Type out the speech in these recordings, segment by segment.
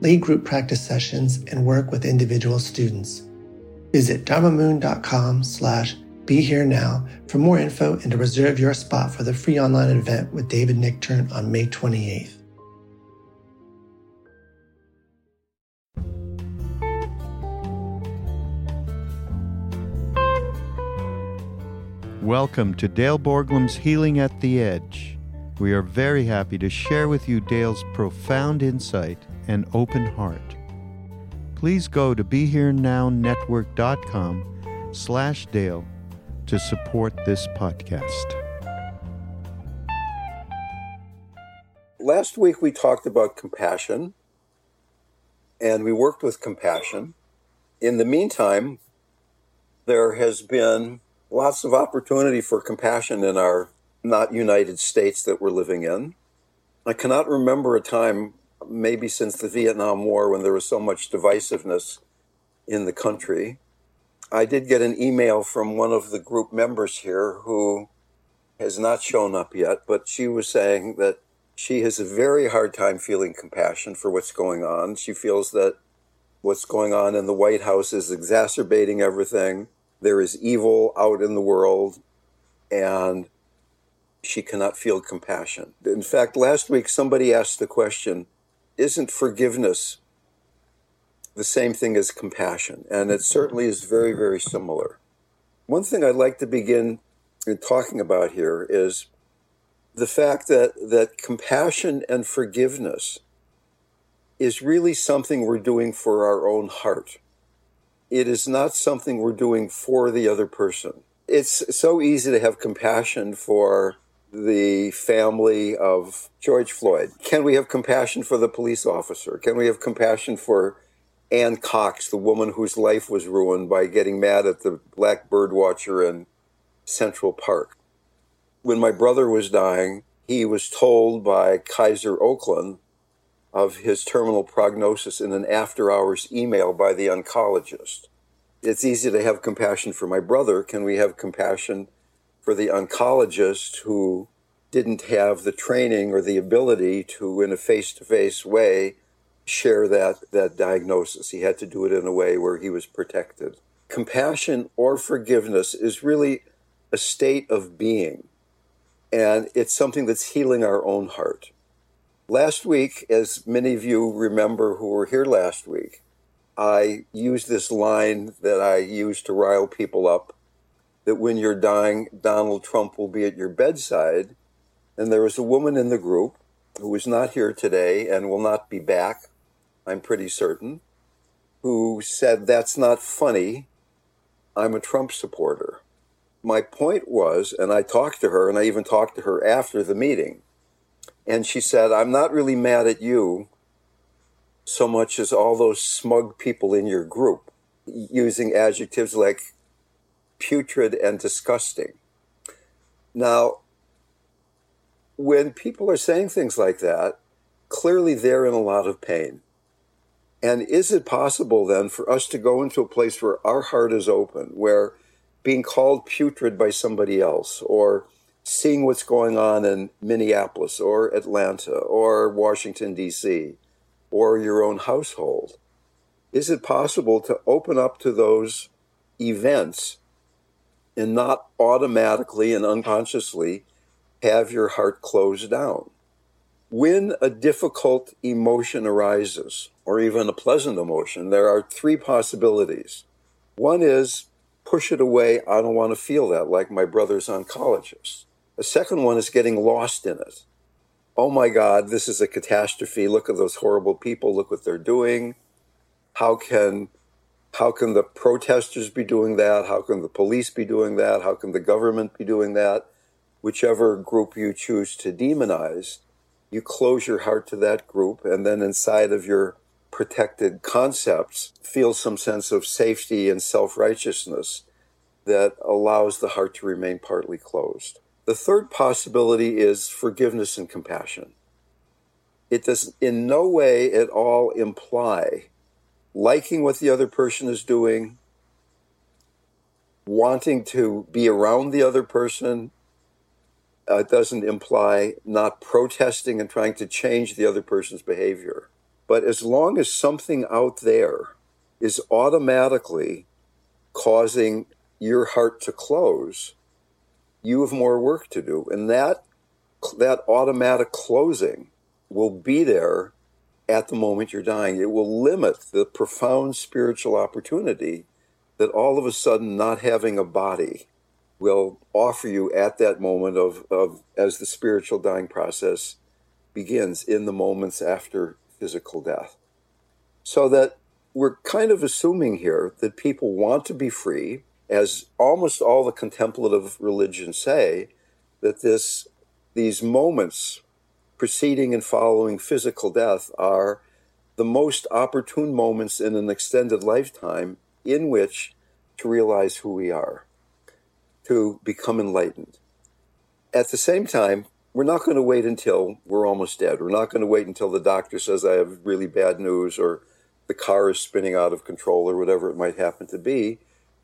lead group practice sessions, and work with individual students. Visit dharmamoon.com slash be here now for more info and to reserve your spot for the free online event with David Nichtern on May 28th. Welcome to Dale Borglum's Healing at the Edge. We are very happy to share with you Dale's profound insight and open heart. Please go to BeHereNowNetwork.com slash Dale to support this podcast. Last week we talked about compassion and we worked with compassion. In the meantime, there has been lots of opportunity for compassion in our not United States that we're living in. I cannot remember a time maybe since the Vietnam War when there was so much divisiveness in the country. I did get an email from one of the group members here who has not shown up yet, but she was saying that she has a very hard time feeling compassion for what's going on. She feels that what's going on in the White House is exacerbating everything. There is evil out in the world, and she cannot feel compassion. In fact, last week somebody asked the question isn't forgiveness the same thing as compassion? And it certainly is very, very similar. One thing I'd like to begin in talking about here is the fact that, that compassion and forgiveness is really something we're doing for our own heart. It is not something we're doing for the other person. It's so easy to have compassion for the family of George Floyd? Can we have compassion for the police officer? Can we have compassion for Ann Cox, the woman whose life was ruined by getting mad at the black bird watcher in Central Park? When my brother was dying, he was told by Kaiser Oakland of his terminal prognosis in an after hours email by the oncologist. It's easy to have compassion for my brother. Can we have compassion for the oncologist who didn't have the training or the ability to, in a face to face way, share that, that diagnosis. He had to do it in a way where he was protected. Compassion or forgiveness is really a state of being, and it's something that's healing our own heart. Last week, as many of you remember who were here last week, I used this line that I used to rile people up that when you're dying, Donald Trump will be at your bedside. And there was a woman in the group who is not here today and will not be back, I'm pretty certain, who said, That's not funny. I'm a Trump supporter. my point was, and I talked to her, and I even talked to her after the meeting, and she said, I'm not really mad at you so much as all those smug people in your group, using adjectives like putrid and disgusting. Now, when people are saying things like that, clearly they're in a lot of pain. And is it possible then for us to go into a place where our heart is open, where being called putrid by somebody else, or seeing what's going on in Minneapolis, or Atlanta, or Washington, D.C., or your own household, is it possible to open up to those events and not automatically and unconsciously have your heart closed down? When a difficult emotion arises, or even a pleasant emotion, there are three possibilities. One is push it away. I don't want to feel that, like my brother's oncologist. The second one is getting lost in it. Oh my God, this is a catastrophe. Look at those horrible people. Look what they're doing. How can how can the protesters be doing that? How can the police be doing that? How can the government be doing that? Whichever group you choose to demonize, you close your heart to that group, and then inside of your protected concepts, feel some sense of safety and self righteousness that allows the heart to remain partly closed. The third possibility is forgiveness and compassion. It does in no way at all imply liking what the other person is doing, wanting to be around the other person, uh, doesn't imply not protesting and trying to change the other person's behavior. But as long as something out there is automatically causing your heart to close, you have more work to do. And that, that automatic closing will be there at the moment you're dying. It will limit the profound spiritual opportunity that all of a sudden not having a body will offer you at that moment of, of as the spiritual dying process begins in the moments after physical death. So that we're kind of assuming here that people want to be free, as almost all the contemplative religions say, that this these moments preceding and following physical death are the most opportune moments in an extended lifetime in which to realize who we are to become enlightened. At the same time, we're not going to wait until we're almost dead. We're not going to wait until the doctor says I have really bad news or the car is spinning out of control or whatever it might happen to be.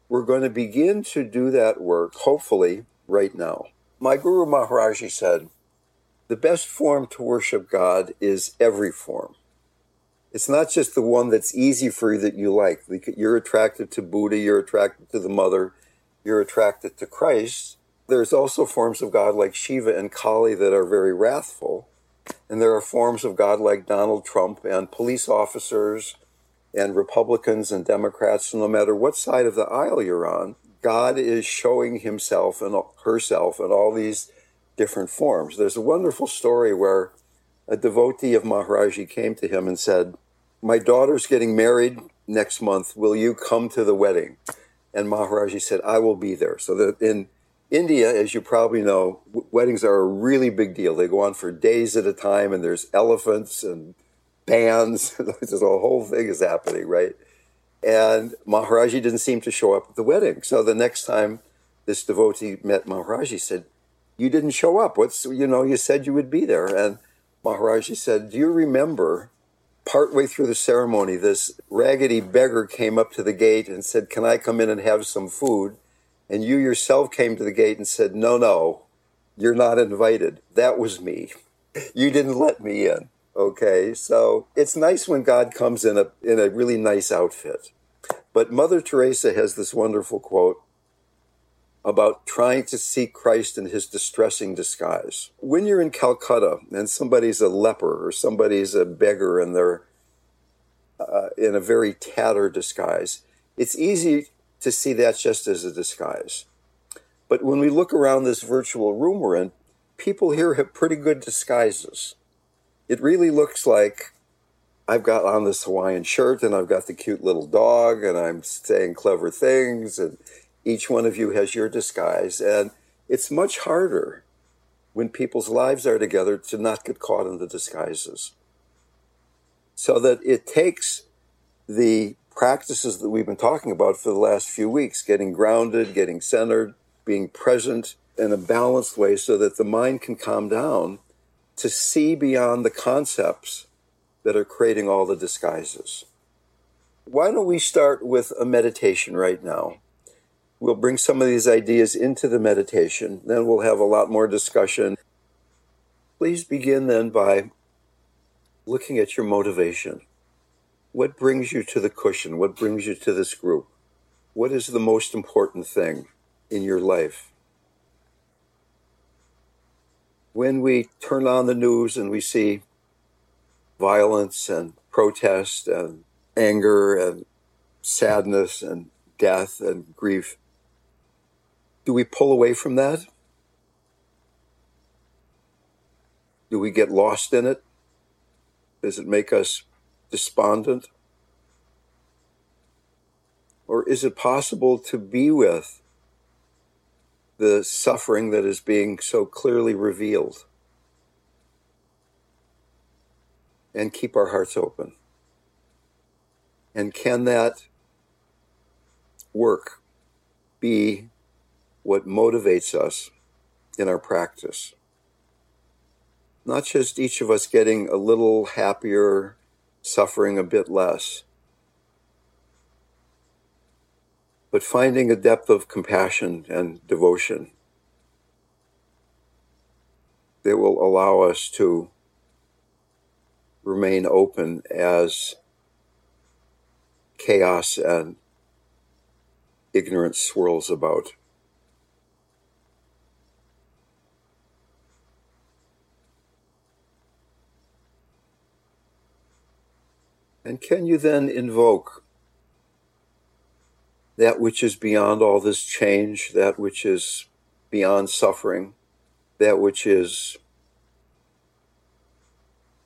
We're going to begin to do that work, hopefully, right now. My Guru Maharaji said, the best form to worship God is every form. It's not just the one that's easy for you that you like. You're attracted to Buddha, you're attracted to the mother, you're attracted to Christ. There's also forms of God like Shiva and Kali that are very wrathful. And there are forms of God like Donald Trump and police officers and Republicans and Democrats. No matter what side of the aisle you're on, God is showing himself and herself and all these different forms. There's a wonderful story where a devotee of Maharaji came to him and said, My daughter's getting married next month. Will you come to the wedding? And Maharaji said, I will be there. So that in India, as you probably know, w- weddings are a really big deal. They go on for days at a time, and there's elephants and bands. there's a whole thing is happening, right? And Maharaji didn't seem to show up at the wedding. So the next time this devotee met Maharaji, said, "You didn't show up. What's you know? You said you would be there." And Maharaji said, "Do you remember partway through the ceremony, this raggedy beggar came up to the gate and said, Can I come in and have some food? And you yourself came to the gate and said, No, no, you're not invited. That was me. You didn't let me in. Okay, so it's nice when God comes in a in a really nice outfit. But Mother Teresa has this wonderful quote about trying to see Christ in his distressing disguise. When you're in Calcutta and somebody's a leper or somebody's a beggar and they're uh, in a very tattered disguise, it's easy to see that just as a disguise. But when we look around this virtual room we're in, people here have pretty good disguises. It really looks like I've got on this Hawaiian shirt and I've got the cute little dog and I'm saying clever things and Each one of you has your disguise, and it's much harder when people's lives are together to not get caught in the disguises. So that it takes the practices that we've been talking about for the last few weeks getting grounded, getting centered, being present in a balanced way so that the mind can calm down to see beyond the concepts that are creating all the disguises. Why don't we start with a meditation right now? We'll bring some of these ideas into the meditation, then we'll have a lot more discussion. Please begin then by looking at your motivation. What brings you to the cushion? What brings you to this group? What is the most important thing in your life? When we turn on the news and we see violence and protest and anger and sadness and death and grief, do we pull away from that? Do we get lost in it? Does it make us despondent? Or is it possible to be with the suffering that is being so clearly revealed and keep our hearts open? And can that work be what motivates us in our practice? Not just each of us getting a little happier suffering a bit less. But finding a depth of compassion and devotion that will allow us to remain open as chaos and ignorance swirls about. And can you then invoke that which is beyond all this change, that which is beyond suffering, that which is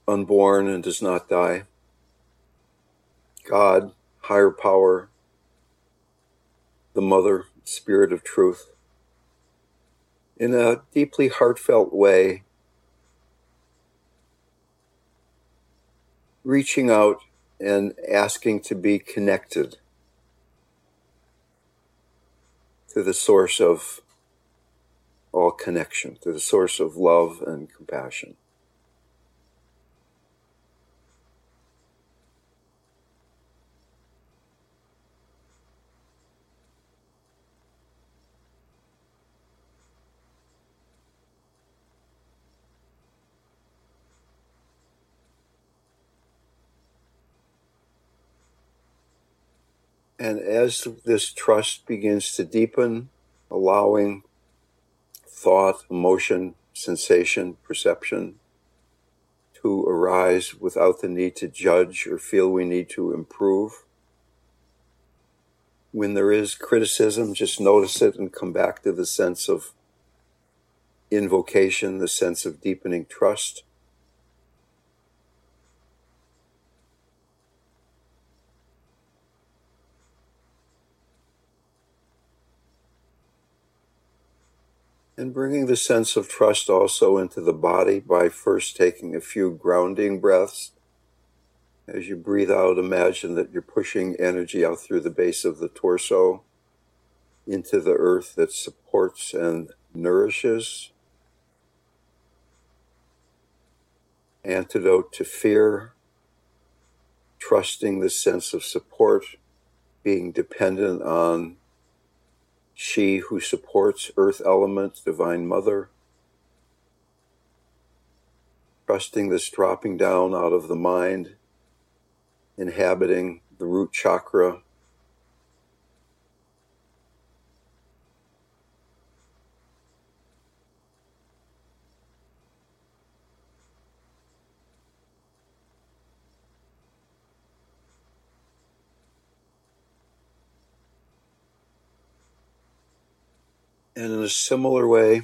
unborn and does not die? God, higher power, the mother, spirit of truth. In a deeply heartfelt way, reaching out and asking to be connected to the source of all connection, to the source of love and compassion. And as this trust begins to deepen, allowing thought, emotion, sensation, perception to arise without the need to judge or feel we need to improve. When there is criticism, just notice it and come back to the sense of invocation, the sense of deepening trust. And bringing the sense of trust also into the body by first taking a few grounding breaths. As you breathe out, imagine that you're pushing energy out through the base of the torso into the earth that supports and nourishes. Antidote to fear, trusting the sense of support, being dependent on she who supports earth element, divine mother, trusting this dropping down out of the mind, inhabiting the root chakra, And in a similar way,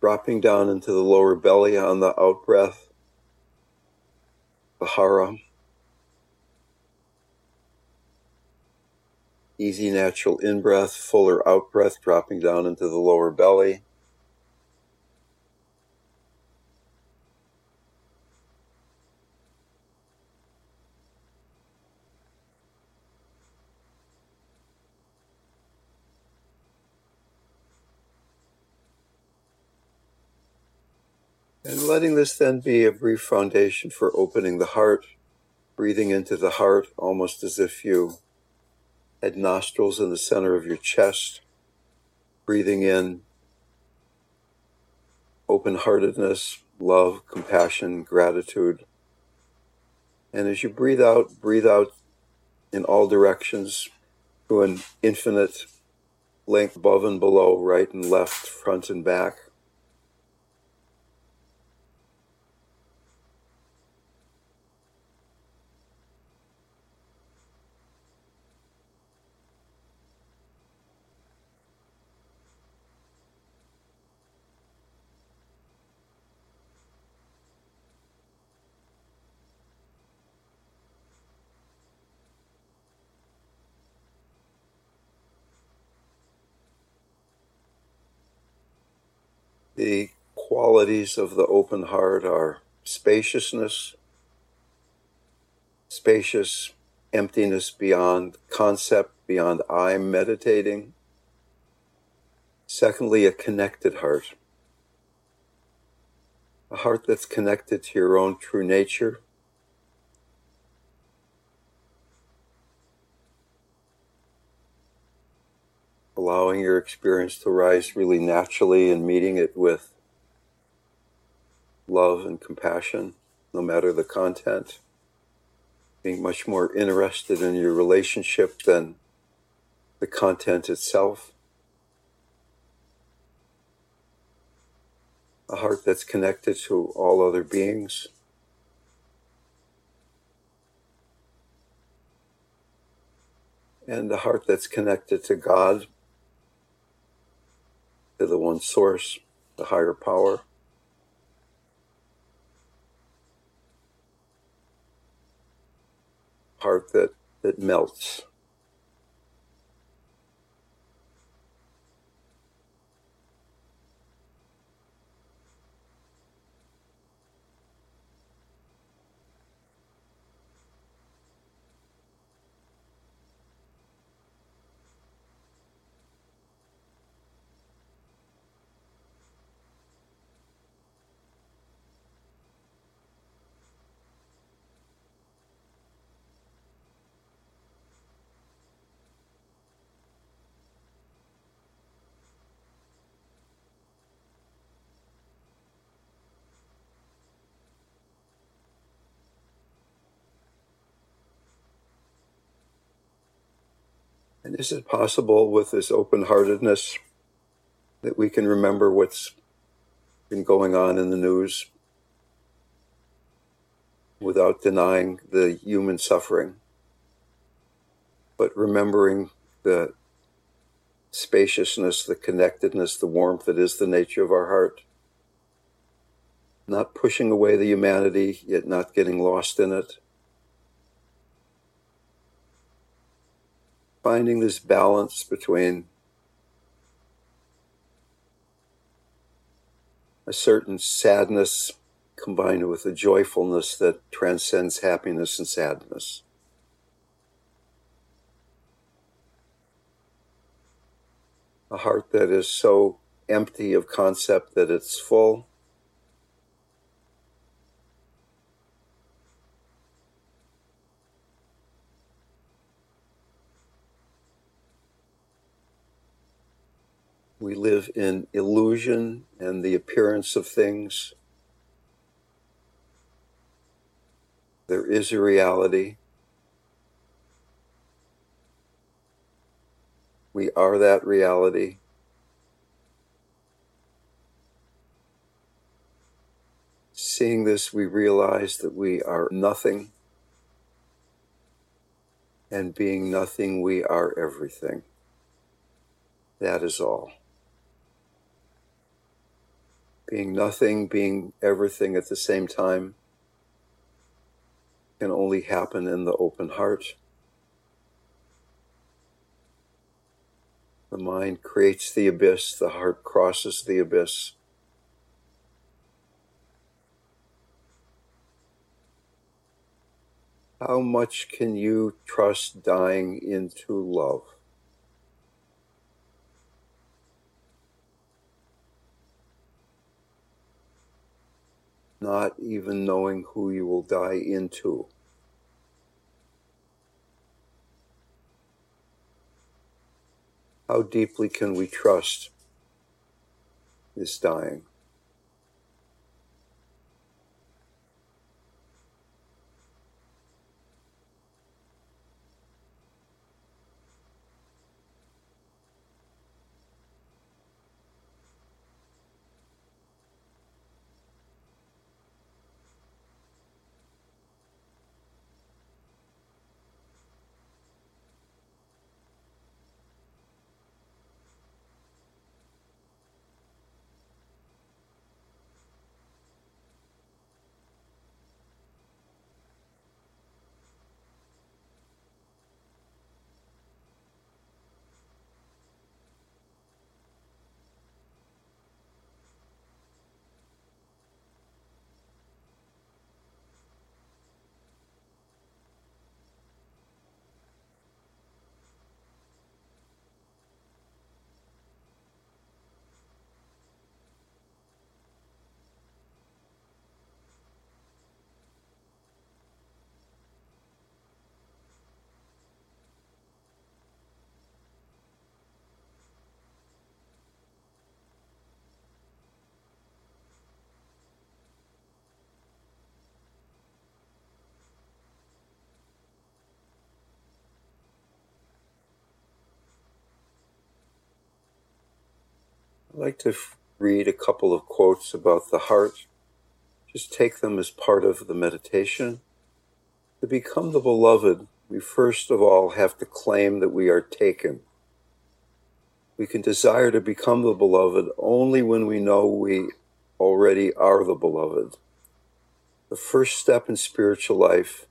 dropping down into the lower belly on the out breath, Bahara. easy, natural in breath, fuller out breath, dropping down into the lower belly. Letting this then be a brief foundation for opening the heart, breathing into the heart almost as if you had nostrils in the center of your chest, breathing in open heartedness, love, compassion, gratitude. And as you breathe out, breathe out in all directions to an infinite length above and below, right and left, front and back. The qualities of the open heart are spaciousness, spacious emptiness beyond concept, beyond I meditating. Secondly, a connected heart, a heart that's connected to your own true nature. Allowing your experience to rise really naturally and meeting it with love and compassion, no matter the content. Being much more interested in your relationship than the content itself. A heart that's connected to all other beings. And a heart that's connected to God to the one source, the higher power. Heart that, that melts. And is it possible with this open heartedness that we can remember what's been going on in the news without denying the human suffering, but remembering the spaciousness, the connectedness, the warmth that is the nature of our heart? Not pushing away the humanity, yet not getting lost in it finding this balance between a certain sadness combined with a joyfulness that transcends happiness and sadness. A heart that is so empty of concept that it's full We live in illusion and the appearance of things. There is a reality. We are that reality. Seeing this, we realize that we are nothing. And being nothing, we are everything. That is all being nothing, being everything at the same time, can only happen in the open heart. The mind creates the abyss, the heart crosses the abyss. How much can you trust dying into love? Not even knowing who you will die into. How deeply can we trust this dying? Like to read a couple of quotes about the heart. Just take them as part of the meditation. To become the beloved, we first of all have to claim that we are taken. We can desire to become the beloved only when we know we already are the beloved. The first step in spiritual life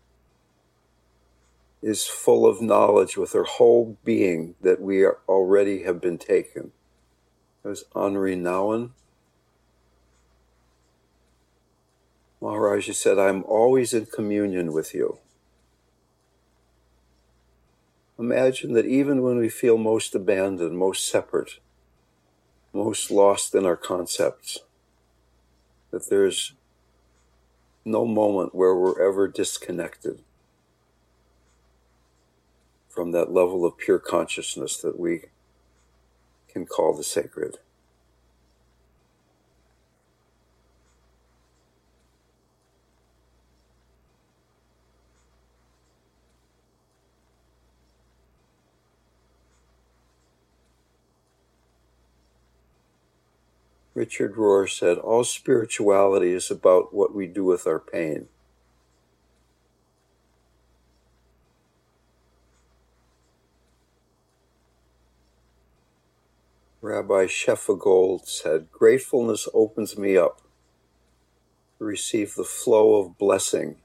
is full of knowledge with our whole being that we already have been taken. There's Henri Nouwen. Maharaji said, I'm always in communion with you. Imagine that even when we feel most abandoned, most separate, most lost in our concepts, that there's no moment where we're ever disconnected from that level of pure consciousness that we can call the sacred. Richard Rohr said, All spirituality is about what we do with our pain. Rabbi Shefa Gold said, Gratefulness opens me up to receive the flow of blessing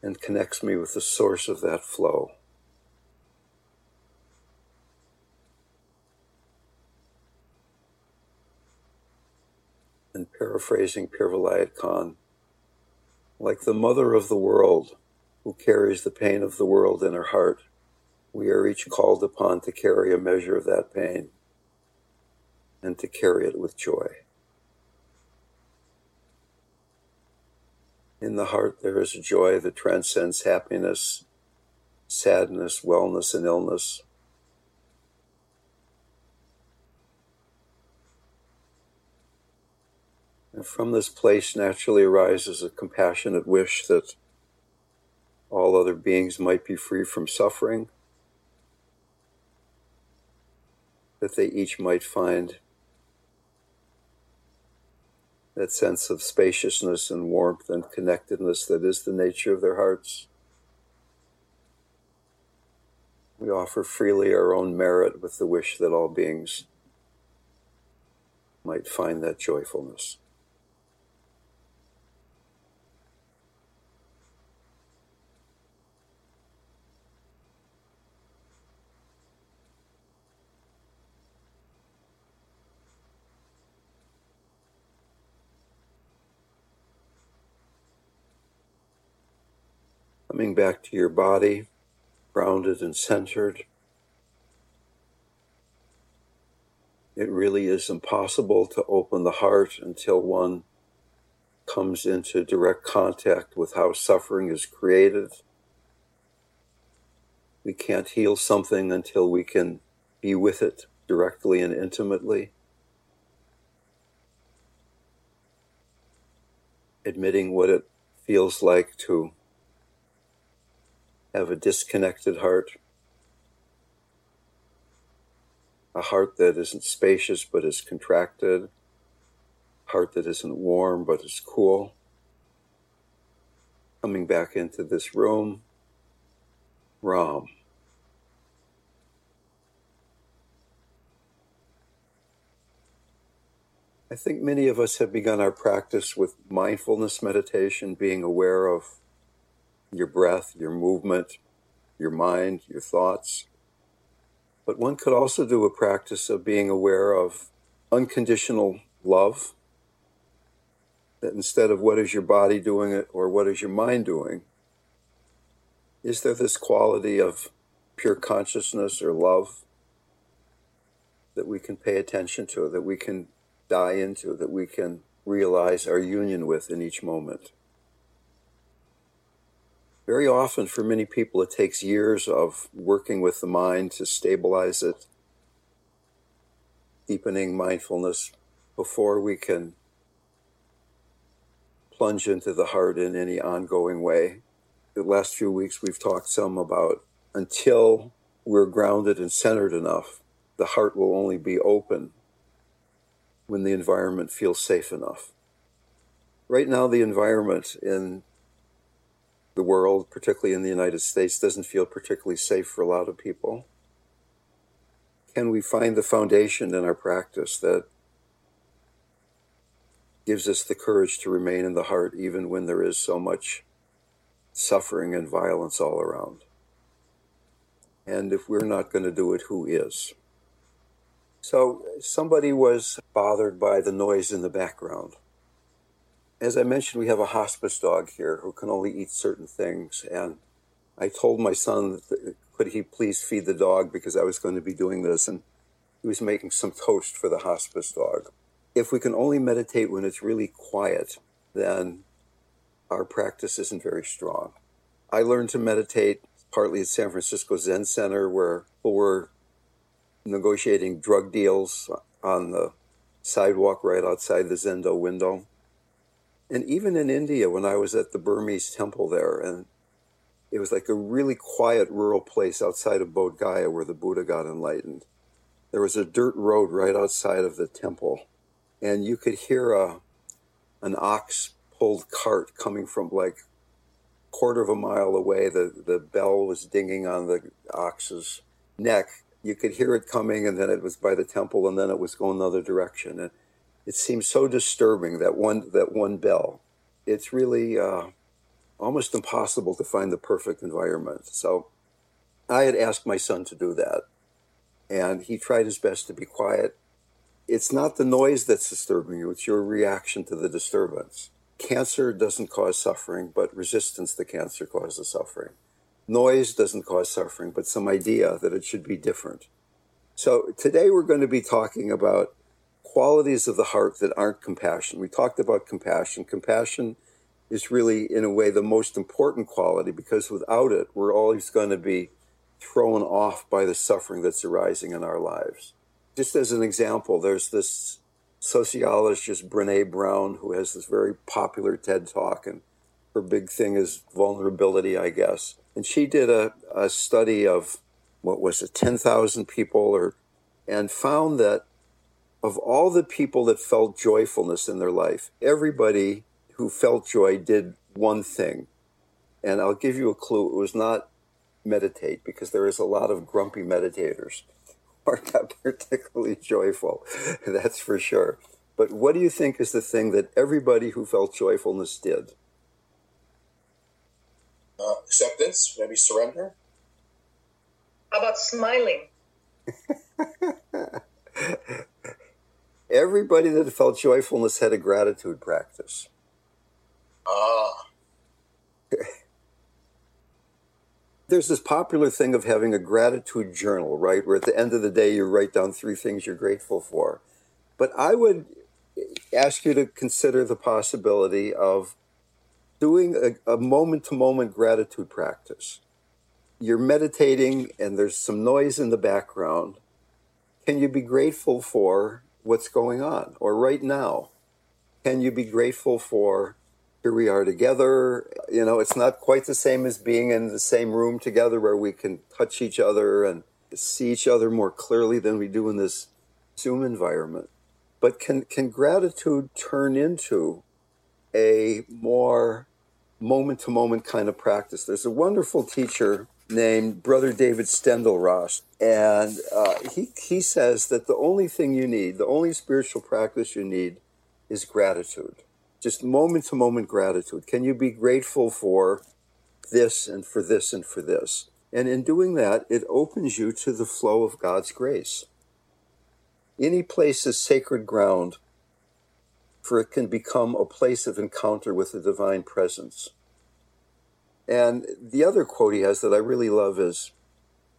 and connects me with the source of that flow. And paraphrasing Pir Khan, like the mother of the world who carries the pain of the world in her heart, we are each called upon to carry a measure of that pain and to carry it with joy. In the heart, there is a joy that transcends happiness, sadness, wellness, and illness. And from this place naturally arises a compassionate wish that all other beings might be free from suffering, that they each might find that sense of spaciousness and warmth and connectedness that is the nature of their hearts. We offer freely our own merit with the wish that all beings might find that joyfulness. Coming back to your body, grounded and centered. It really is impossible to open the heart until one comes into direct contact with how suffering is created. We can't heal something until we can be with it directly and intimately. Admitting what it feels like to have a disconnected heart, a heart that isn't spacious but is contracted, heart that isn't warm but is cool. Coming back into this room, Ram. I think many of us have begun our practice with mindfulness meditation, being aware of your breath, your movement, your mind, your thoughts. But one could also do a practice of being aware of unconditional love. That instead of what is your body doing it or what is your mind doing, is there this quality of pure consciousness or love that we can pay attention to, that we can die into, that we can realize our union with in each moment? Very often, for many people, it takes years of working with the mind to stabilize it, deepening mindfulness before we can plunge into the heart in any ongoing way. The last few weeks, we've talked some about until we're grounded and centered enough, the heart will only be open when the environment feels safe enough. Right now, the environment in the world, particularly in the United States, doesn't feel particularly safe for a lot of people? Can we find the foundation in our practice that gives us the courage to remain in the heart even when there is so much suffering and violence all around? And if we're not going to do it, who is? So somebody was bothered by the noise in the background as I mentioned, we have a hospice dog here who can only eat certain things. And I told my son, that, could he please feed the dog because I was going to be doing this. And he was making some toast for the hospice dog. If we can only meditate when it's really quiet, then our practice isn't very strong. I learned to meditate partly at San Francisco Zen Center, where people were negotiating drug deals on the sidewalk right outside the Zendo window. And even in India, when I was at the Burmese temple there, and it was like a really quiet rural place outside of Bodh Gaya where the Buddha got enlightened. There was a dirt road right outside of the temple, and you could hear a an ox pulled cart coming from like quarter of a mile away. The the bell was dinging on the ox's neck. You could hear it coming, and then it was by the temple, and then it was going another direction. And it seems so disturbing that one that one bell. It's really uh, almost impossible to find the perfect environment. So I had asked my son to do that, and he tried his best to be quiet. It's not the noise that's disturbing you; it's your reaction to the disturbance. Cancer doesn't cause suffering, but resistance to cancer causes suffering. Noise doesn't cause suffering, but some idea that it should be different. So today we're going to be talking about qualities of the heart that aren't compassion. We talked about compassion. Compassion is really, in a way, the most important quality because without it, we're always going to be thrown off by the suffering that's arising in our lives. Just as an example, there's this sociologist, Brene Brown, who has this very popular TED talk, and her big thing is vulnerability, I guess. And she did a, a study of what was it, 10,000 people, or and found that of all the people that felt joyfulness in their life, everybody who felt joy did one thing. And I'll give you a clue it was not meditate, because there is a lot of grumpy meditators who are not particularly joyful, that's for sure. But what do you think is the thing that everybody who felt joyfulness did? Uh, acceptance, maybe surrender. How about smiling? everybody that felt joyfulness had a gratitude practice. Ah. there's this popular thing of having a gratitude journal, right? Where at the end of the day, you write down three things you're grateful for. But I would ask you to consider the possibility of doing a moment to moment gratitude practice. You're meditating and there's some noise in the background. Can you be grateful for what's going on or right now? Can you be grateful for here we are together? You know, it's not quite the same as being in the same room together where we can touch each other and see each other more clearly than we do in this Zoom environment. But can, can gratitude turn into a more moment to moment kind of practice? There's a wonderful teacher named Brother David Steindl-Rast. And uh, he, he says that the only thing you need, the only spiritual practice you need is gratitude. Just moment to moment gratitude. Can you be grateful for this and for this and for this? And in doing that, it opens you to the flow of God's grace. Any place is sacred ground, for it can become a place of encounter with the divine presence. And the other quote he has that I really love is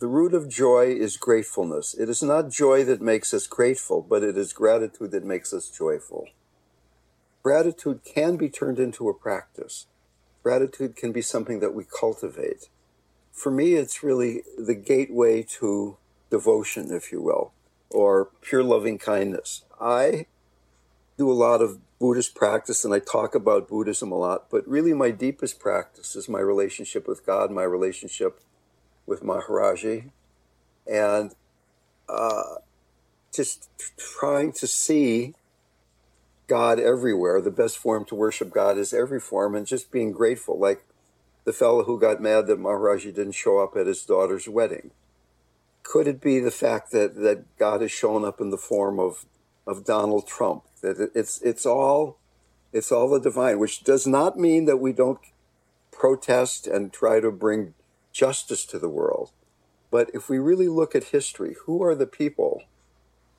The root of joy is gratefulness. It is not joy that makes us grateful, but it is gratitude that makes us joyful. Gratitude can be turned into a practice. Gratitude can be something that we cultivate. For me, it's really the gateway to devotion, if you will, or pure loving kindness. I do a lot of Buddhist practice and I talk about Buddhism a lot, but really my deepest practice is my relationship with God, my relationship with Maharaji, and uh, just trying to see God everywhere. The best form to worship God is every form, and just being grateful, like the fellow who got mad that Maharaji didn't show up at his daughter's wedding. Could it be the fact that, that God has shown up in the form of, of Donald Trump? That it's it's all it's all the divine, which does not mean that we don't protest and try to bring justice to the world. But if we really look at history, who are the people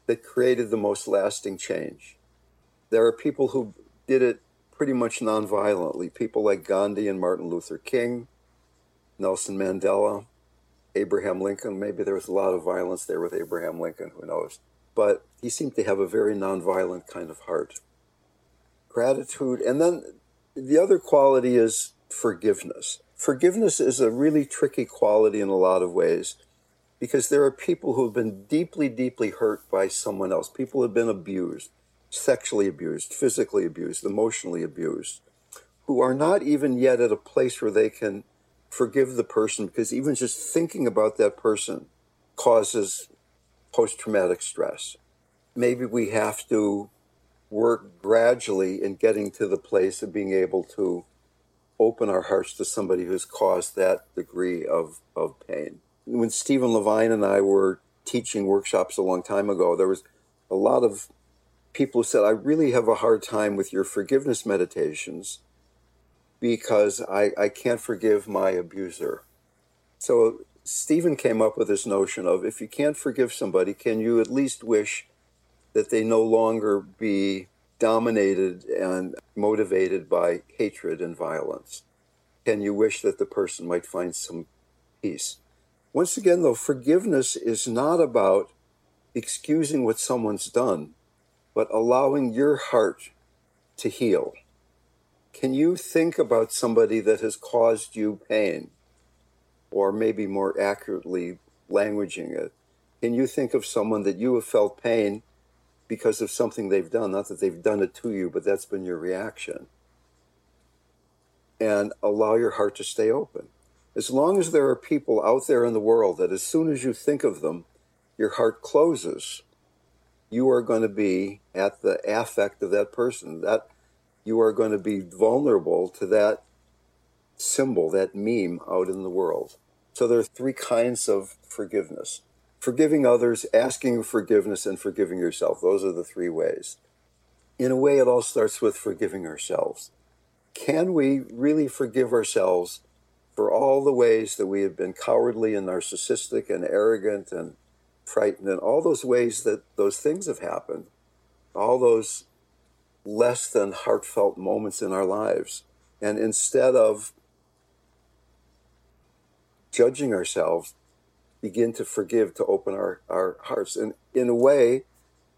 that created the most lasting change? There are people who did it pretty much nonviolently, people like Gandhi and Martin Luther King, Nelson Mandela, Abraham Lincoln. Maybe there was a lot of violence there with Abraham Lincoln, who knows? but he seemed to have a very nonviolent kind of heart. Gratitude. And then the other quality is forgiveness. Forgiveness is a really tricky quality in a lot of ways because there are people who have been deeply, deeply hurt by someone else. People who have been abused, sexually abused, physically abused, emotionally abused, who are not even yet at a place where they can forgive the person because even just thinking about that person causes post traumatic stress. Maybe we have to work gradually in getting to the place of being able to open our hearts to somebody who's caused that degree of, of pain. When Stephen Levine and I were teaching workshops a long time ago, there was a lot of people who said, I really have a hard time with your forgiveness meditations because I, I can't forgive my abuser. So Stephen came up with this notion of if you can't forgive somebody, can you at least wish that they no longer be dominated and motivated by hatred and violence? Can you wish that the person might find some peace? Once again, though, forgiveness is not about excusing what someone's done, but allowing your heart to heal. Can you think about somebody that has caused you pain? or maybe more accurately languaging it, can you think of someone that you have felt pain because of something they've done? Not that they've done it to you, but that's been your reaction. And allow your heart to stay open. As long as there are people out there in the world that as soon as you think of them, your heart closes, you are going to be at the affect of that person. That you are going to be vulnerable to that symbol, that meme out in the world. So there are three kinds of forgiveness forgiving others, asking forgiveness, and forgiving yourself. Those are the three ways. In a way, it all starts with forgiving ourselves. Can we really forgive ourselves for all the ways that we have been cowardly and narcissistic and arrogant and frightened, and all those ways that those things have happened, all those less than heartfelt moments in our lives? And instead of judging ourselves, begin to forgive, to open our, our hearts. And in a way,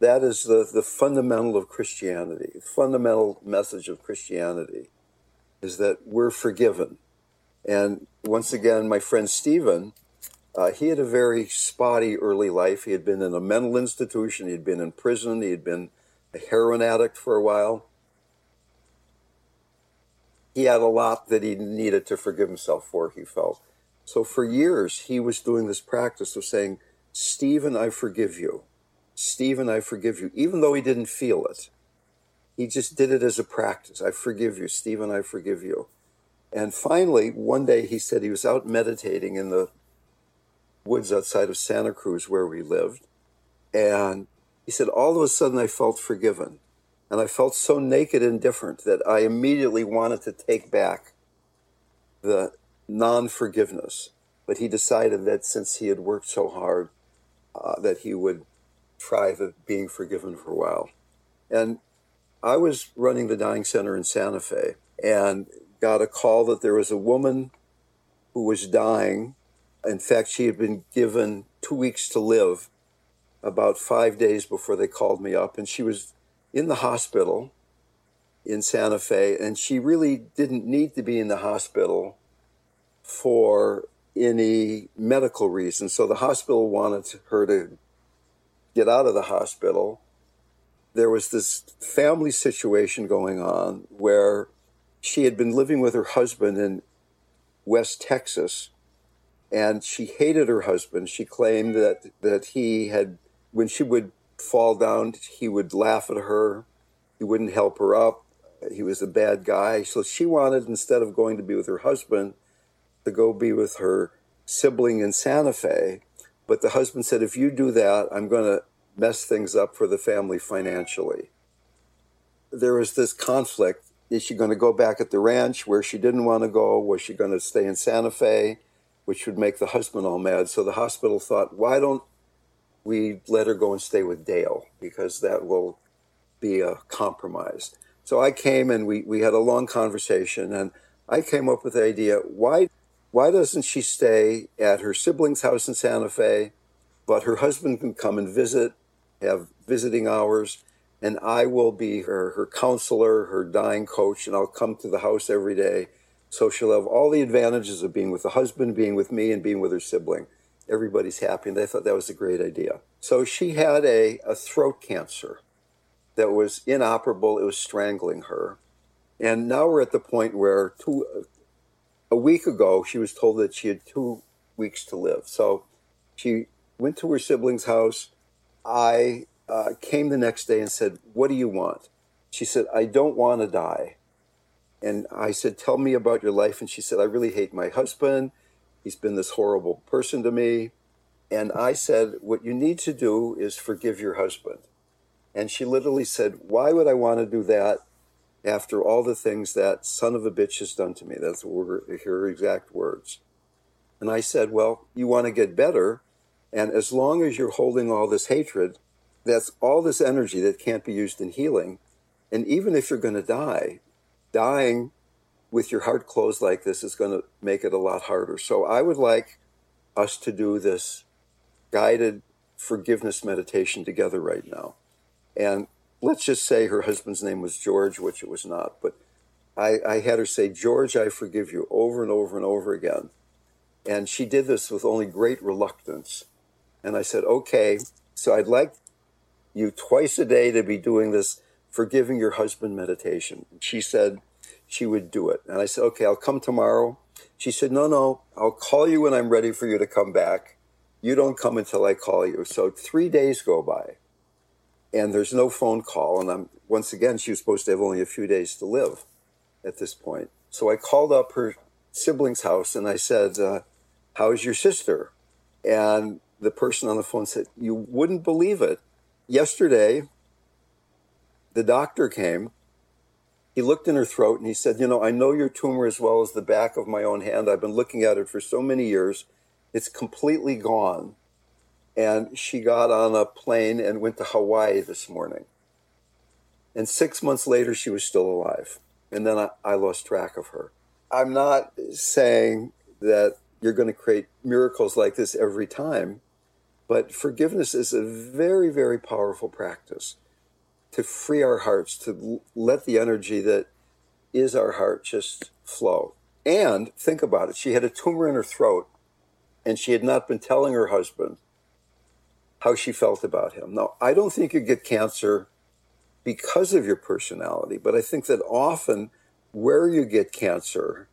that is the, the fundamental of Christianity. The fundamental message of Christianity is that we're forgiven. And once again, my friend Stephen, uh, he had a very spotty early life. He had been in a mental institution, he had been in prison, he had been a heroin addict for a while. He had a lot that he needed to forgive himself for, he felt. So for years, he was doing this practice of saying, Stephen, I forgive you. Stephen, I forgive you, even though he didn't feel it. He just did it as a practice. I forgive you, Stephen, I forgive you. And finally, one day he said he was out meditating in the woods outside of Santa Cruz where we lived. And he said, all of a sudden I felt forgiven. And I felt so naked and different that I immediately wanted to take back the non forgiveness. But he decided that since he had worked so hard, uh, that he would try the being forgiven for a while. And I was running the dying center in Santa Fe and got a call that there was a woman who was dying. In fact, she had been given two weeks to live about five days before they called me up. And she was in the hospital in Santa Fe, and she really didn't need to be in the hospital for any medical reason. So the hospital wanted her to get out of the hospital. There was this family situation going on where she had been living with her husband in West Texas and she hated her husband. She claimed that, that he had, when she would fall down, he would laugh at her. He wouldn't help her up. He was a bad guy. So she wanted, instead of going to be with her husband, to go be with her sibling in Santa Fe. But the husband said, if you do that, I'm going to mess things up for the family financially. There was this conflict. Is she going to go back at the ranch where she didn't want to go? Was she going to stay in Santa Fe, which would make the husband all mad? So the hospital thought, why don't we let her go and stay with Dale? Because that will be a compromise. So I came and we, we had a long conversation, and I came up with the idea why why doesn't she stay at her sibling's house in Santa Fe, but her husband can come and visit, have visiting hours, and I will be her, her counselor, her dying coach, and I'll come to the house every day. So she'll have all the advantages of being with the husband, being with me, and being with her sibling. Everybody's happy, and they thought that was a great idea. So she had a, a throat cancer that was inoperable, it was strangling her. And now we're at the point where two, a week ago, she was told that she had two weeks to live. So she went to her sibling's house. I uh, came the next day and said, What do you want? She said, I don't want to die. And I said, Tell me about your life. And she said, I really hate my husband. He's been this horrible person to me. And I said, What you need to do is forgive your husband. And she literally said, Why would I want to do that? After all the things that son of a bitch has done to me. That's her exact words. And I said, Well, you want to get better. And as long as you're holding all this hatred, that's all this energy that can't be used in healing. And even if you're going to die, dying with your heart closed like this is going to make it a lot harder. So I would like us to do this guided forgiveness meditation together right now. And let's just say her husband's name was George, which it was not, but I, I had her say, George, I forgive you over and over and over again. And she did this with only great reluctance. And I said, okay, so I'd like you twice a day to be doing this forgiving your husband meditation. She said she would do it. And I said, okay, I'll come tomorrow. She said, no, no, I'll call you when I'm ready for you to come back. You don't come until I call you. So three days go by and there's no phone call. And I'm once again, she was supposed to have only a few days to live at this point. So I called up her sibling's house and I said, uh, "How's your sister?" And the person on the phone said, "You wouldn't believe it. Yesterday, the doctor came. He looked in her throat and he said, "You know, I know your tumor as well as the back of my own hand. I've been looking at it for so many years. It's completely gone." And she got on a plane and went to Hawaii this morning. And six months later, she was still alive. And then I, I lost track of her. I'm not saying that you're going to create miracles like this every time. But forgiveness is a very, very powerful practice to free our hearts, to let the energy that is our heart just flow. And think about it. She had a tumor in her throat and she had not been telling her husband how she felt about him. Now, I don't think you get cancer because of your personality, but I think that often where you get cancer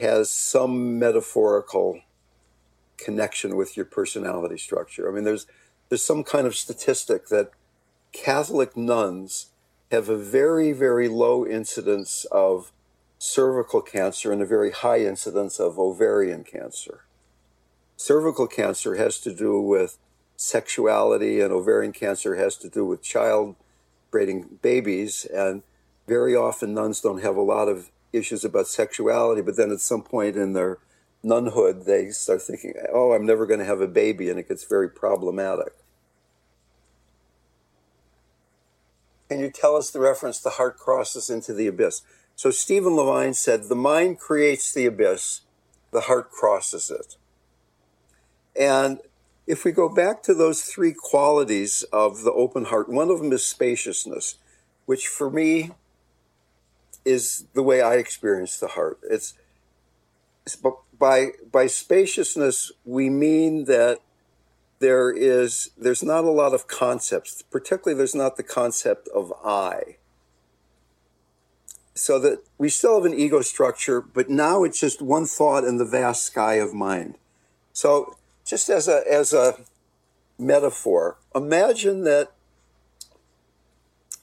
has some metaphorical connection with your personality structure. I mean, there's there's some kind of statistic that Catholic nuns have a very very low incidence of cervical cancer and a very high incidence of ovarian cancer. Cervical cancer has to do with sexuality, and ovarian cancer has to do with child breeding babies. And very often, nuns don't have a lot of issues about sexuality, but then at some point in their nunhood, they start thinking, oh, I'm never going to have a baby, and it gets very problematic. Can you tell us the reference the heart crosses into the abyss? So Stephen Levine said, the mind creates the abyss, the heart crosses it. And if we go back to those three qualities of the open heart, one of them is spaciousness, which for me is the way I experience the heart. It's, it's by by spaciousness we mean that there is there's not a lot of concepts. Particularly, there's not the concept of I. So that we still have an ego structure, but now it's just one thought in the vast sky of mind. So just as a as a metaphor, imagine that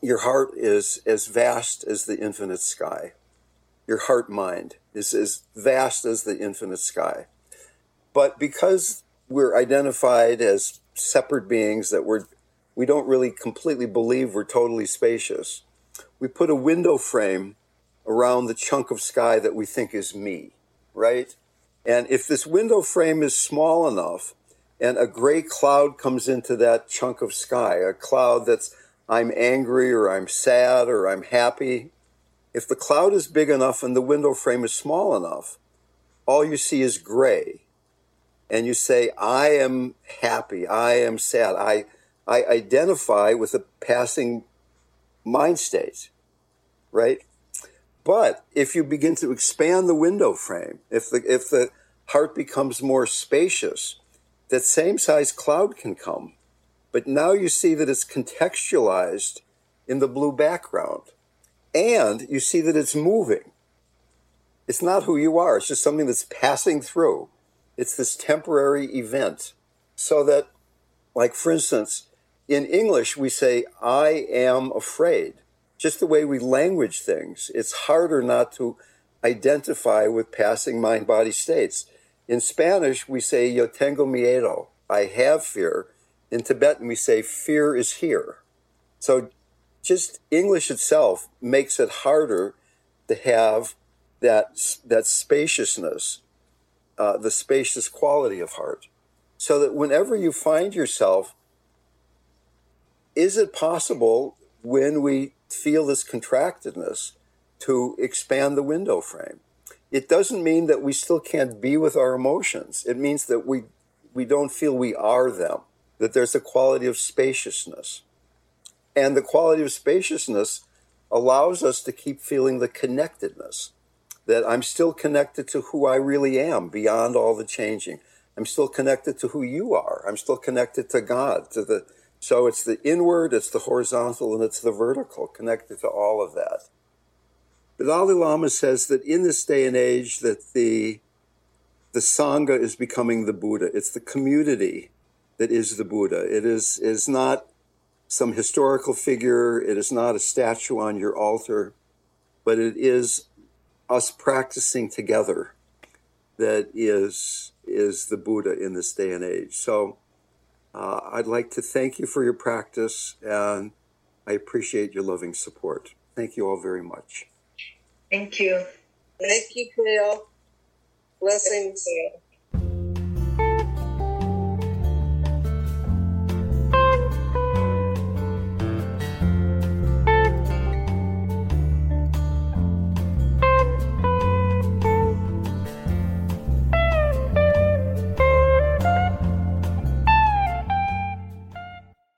your heart is as vast as the infinite sky. Your heart mind is as vast as the infinite sky. But because we're identified as separate beings that we're we don't really completely believe we're totally spacious, we put a window frame around the chunk of sky that we think is me, right? And if this window frame is small enough and a gray cloud comes into that chunk of sky, a cloud that's I'm angry or I'm sad or I'm happy, if the cloud is big enough and the window frame is small enough, all you see is gray. And you say, I am happy, I am sad, I, I identify with a passing mind state, right? But if you begin to expand the window frame, if the, if the heart becomes more spacious, that same size cloud can come. But now you see that it's contextualized in the blue background. And you see that it's moving. It's not who you are, it's just something that's passing through. It's this temporary event. So that, like, for instance, in English, we say, I am afraid just the way we language things, it's harder not to identify with passing mind body states. In Spanish, we say, Yo tengo miedo, I have fear. In Tibetan, we say, fear is here. So just English itself makes it harder to have that, that spaciousness, uh, the spacious quality of heart. So that whenever you find yourself, is it possible when we feel this contractedness to expand the window frame. It doesn't mean that we still can't be with our emotions. It means that we, we don't feel we are them, that there's a quality of spaciousness. And the quality of spaciousness allows us to keep feeling the connectedness, that I'm still connected to who I really am beyond all the changing. I'm still connected to who you are. I'm still connected to God, to the so it's the inward, it's the horizontal, and it's the vertical, connected to all of that. The Dalai Lama says that in this day and age, that the the sangha is becoming the Buddha. It's the community that is the Buddha. It is is not some historical figure. It is not a statue on your altar, but it is us practicing together that is is the Buddha in this day and age. So uh, I'd like to thank you for your practice, and I appreciate your loving support. Thank you all very much. Thank you. Thank you, Dale. Blessings.